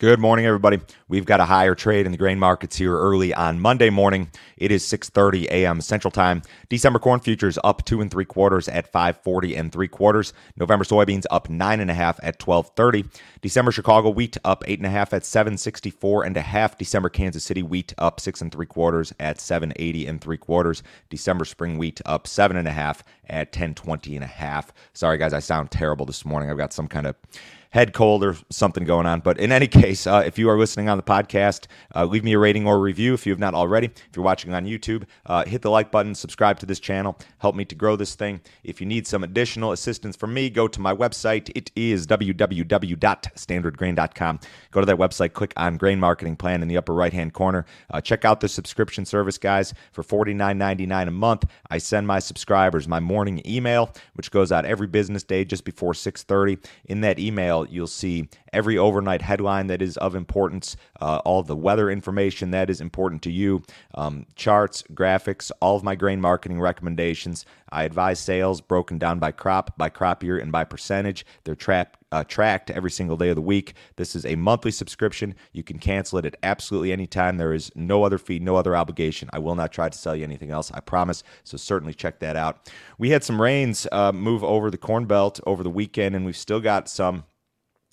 Good morning, everybody. We've got a higher trade in the grain markets here early on Monday morning. It is 6:30 a.m. Central Time. December corn futures up two and three quarters at 540 and three quarters. November soybeans up nine and a half at 1230. December Chicago wheat up eight and a half at 764 and a half. December Kansas City wheat up six and three quarters at 780 and three quarters. December spring wheat up seven and a half at 1020 and a half. Sorry guys, I sound terrible this morning. I've got some kind of head cold or something going on. But in any case, uh, if you are listening on the podcast, uh, leave me a rating or review if you have not already. If you're watching on YouTube, uh, hit the like button, subscribe to this channel, help me to grow this thing. If you need some additional assistance from me, go to my website. It is www.standardgrain.com. Go to that website, click on Grain Marketing Plan in the upper right hand corner. Uh, check out the subscription service, guys, for $49.99 a month. I send my subscribers my morning email, which goes out every business day just before 6:30. In that email, you'll see every overnight headline that is of importance, uh, all the weather information that is important to you, um, charts, graphics, all of my grain marketing recommendations. I advise sales broken down by crop, by crop year, and by percentage. They're trapped. Uh, tracked every single day of the week. This is a monthly subscription. You can cancel it at absolutely any time. There is no other fee, no other obligation. I will not try to sell you anything else, I promise. So certainly check that out. We had some rains uh, move over the Corn Belt over the weekend, and we've still got some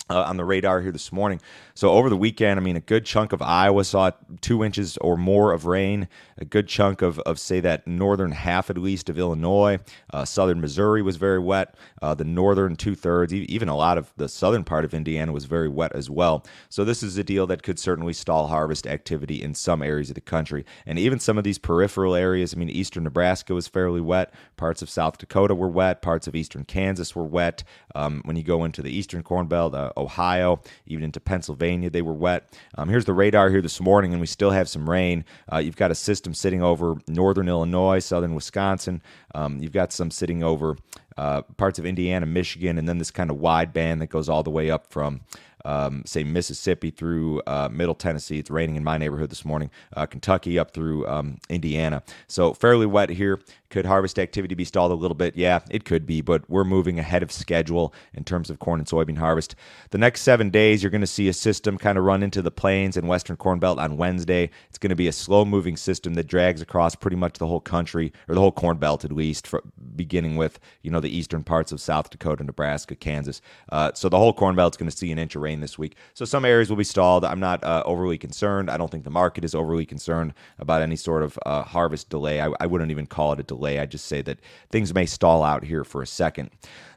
uh, on the radar here this morning. So over the weekend, I mean, a good chunk of Iowa saw two inches or more of rain. A good chunk of, of say that northern half at least of Illinois, uh, southern Missouri was very wet. Uh, the northern two thirds, even a lot of the southern part of Indiana was very wet as well. So this is a deal that could certainly stall harvest activity in some areas of the country, and even some of these peripheral areas. I mean, eastern Nebraska was fairly wet. Parts of South Dakota were wet. Parts of eastern Kansas were wet. Um, when you go into the eastern Corn Belt, uh, Ohio, even into Pennsylvania, they were wet. Um, here's the radar here this morning, and we still have some rain. Uh, you've got a system sitting over northern Illinois, southern Wisconsin. Um, you've got some sitting over uh, parts of Indiana, Michigan, and then this kind of wide band that goes all the way up from um, say Mississippi through uh, Middle Tennessee. It's raining in my neighborhood this morning. Uh, Kentucky up through um, Indiana. So fairly wet here. Could harvest activity be stalled a little bit? Yeah, it could be, but we're moving ahead of schedule in terms of corn and soybean harvest. The next seven days, you're going to see a system kind of run into the plains and western corn belt on Wednesday. It's going to be a slow moving system that drags across pretty much the whole country, or the whole corn belt at least, beginning with you know the eastern parts of South Dakota, Nebraska, Kansas. Uh, so the whole corn belt's going to see an inch of rain this week. So some areas will be stalled. I'm not uh, overly concerned. I don't think the market is overly concerned about any sort of uh, harvest delay. I, I wouldn't even call it a delay. I just say that things may stall out here for a second.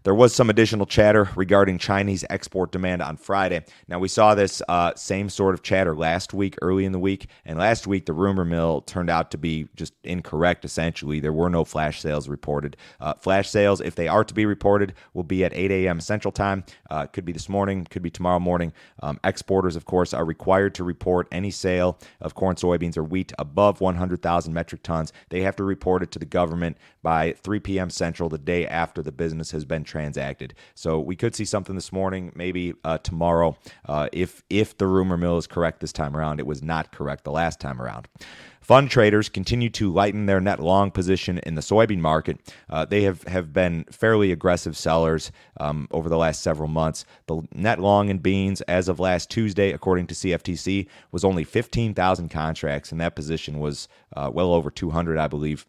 There was some additional chatter regarding Chinese export demand on Friday. Now, we saw this uh, same sort of chatter last week, early in the week. And last week, the rumor mill turned out to be just incorrect, essentially. There were no flash sales reported. Uh, flash sales, if they are to be reported, will be at 8 a.m. Central Time. Uh, could be this morning, could be tomorrow morning. Um, exporters, of course, are required to report any sale of corn, soybeans, or wheat above 100,000 metric tons. They have to report it to the government by 3 p.m. Central the day after the business has been transacted. So we could see something this morning, maybe uh, tomorrow, uh, if if the rumor mill is correct this time around. It was not correct the last time around. Fund traders continue to lighten their net long position in the soybean market. Uh, they have, have been fairly aggressive sellers um, over the last several months. The net long in beans as of last Tuesday, according to CFTC, was only 15,000 contracts, and that position was uh, well over 200, I believe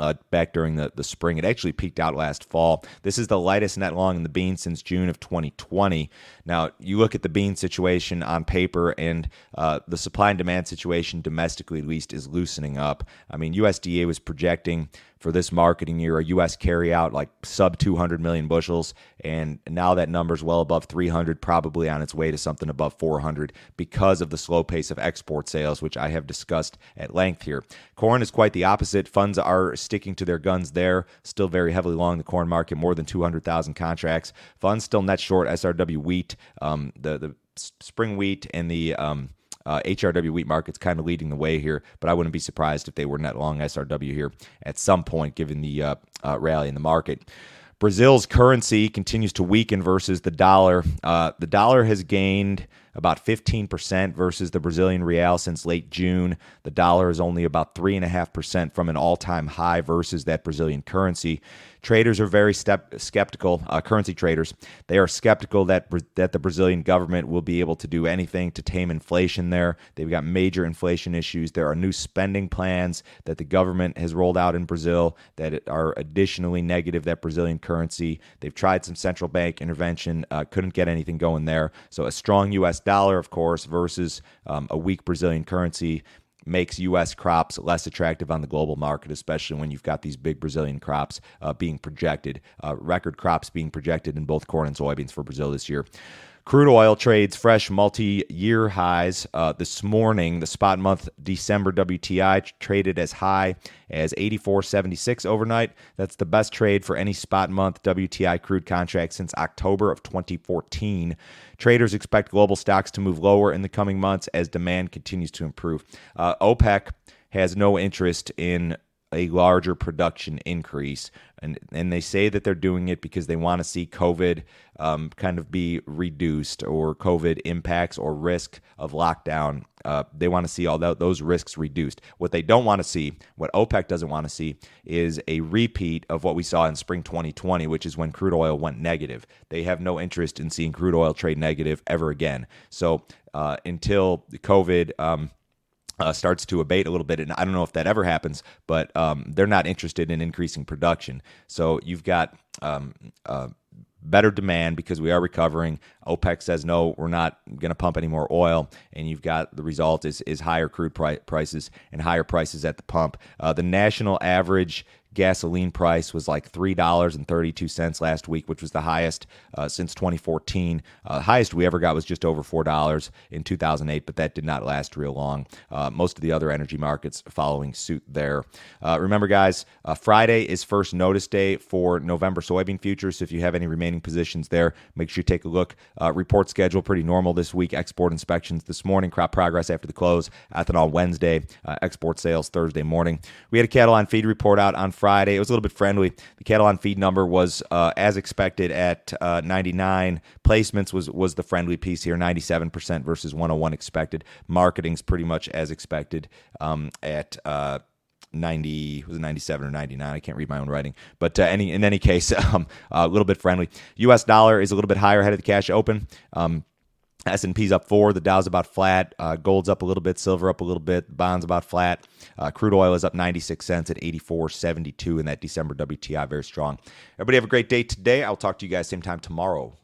uh, back during the, the spring. It actually peaked out last fall. This is the lightest net long in the bean since June of 2020. Now, you look at the bean situation on paper, and uh, the supply and demand situation domestically, at least, is loosening up. I mean, USDA was projecting for this marketing year, a U.S. carryout like sub 200 million bushels, and now that number's well above 300, probably on its way to something above 400 because of the slow pace of export sales, which I have discussed at length here. Corn is quite the opposite. Funds are sticking to their guns there, still very heavily long the corn market, more than 200,000 contracts. Funds still net short SRW wheat, um, the the spring wheat and the um, uh, HRW wheat market's kind of leading the way here, but I wouldn't be surprised if they were net long SRW here at some point, given the uh, uh, rally in the market. Brazil's currency continues to weaken versus the dollar. Uh, the dollar has gained about 15% versus the Brazilian real since late June. The dollar is only about 3.5% from an all time high versus that Brazilian currency. Traders are very step- skeptical. Uh, currency traders they are skeptical that that the Brazilian government will be able to do anything to tame inflation. There, they've got major inflation issues. There are new spending plans that the government has rolled out in Brazil that are additionally negative that Brazilian currency. They've tried some central bank intervention, uh, couldn't get anything going there. So a strong U.S. dollar, of course, versus um, a weak Brazilian currency makes U.S. crops less attractive on the global market, especially when you've got these big Brazilian crops uh, being projected, uh, record crops being projected in both corn and soybeans for Brazil this year. Crude oil trades fresh multi year highs uh, this morning. The spot month December WTI traded as high as 84.76 overnight. That's the best trade for any spot month WTI crude contract since October of 2014. Traders expect global stocks to move lower in the coming months as demand continues to improve. Uh, OPEC has no interest in a larger production increase. And, and they say that they're doing it because they want to see COVID um, kind of be reduced or COVID impacts or risk of lockdown. Uh, they want to see all that, those risks reduced. What they don't want to see, what OPEC doesn't want to see, is a repeat of what we saw in spring 2020, which is when crude oil went negative. They have no interest in seeing crude oil trade negative ever again. So uh, until COVID. Um, uh, starts to abate a little bit. And I don't know if that ever happens, but um, they're not interested in increasing production. So you've got um, uh, better demand because we are recovering. OPEC says no, we're not going to pump any more oil, and you've got the result is is higher crude pri- prices and higher prices at the pump. Uh, the national average gasoline price was like $3.32 last week, which was the highest uh, since 2014. Uh, highest we ever got was just over $4 in 2008, but that did not last real long. Uh, most of the other energy markets following suit there. Uh, remember, guys, uh, Friday is first notice day for November soybean futures. So if you have any remaining positions there, make sure you take a look. Uh, report schedule pretty normal this week. Export inspections this morning, crop progress after the close, ethanol Wednesday, export sales Thursday morning. We had a cattle on feed report out on Friday. It was a little bit friendly. The cattle on feed number was uh, as expected at uh, 99. Placements was was the friendly piece here, 97% versus 101 expected. Marketing's pretty much as expected um, at. Uh, 90 was it 97 or 99 i can't read my own writing but uh, any in any case um, a little bit friendly us dollar is a little bit higher ahead of the cash open um, S&P's up four. The Dow's about flat. Uh, gold's up a little bit. Silver up a little bit. Bonds about flat. Uh, crude oil is up 96 cents at 84.72 in that December WTI. Very strong. Everybody have a great day today. I'll talk to you guys same time tomorrow.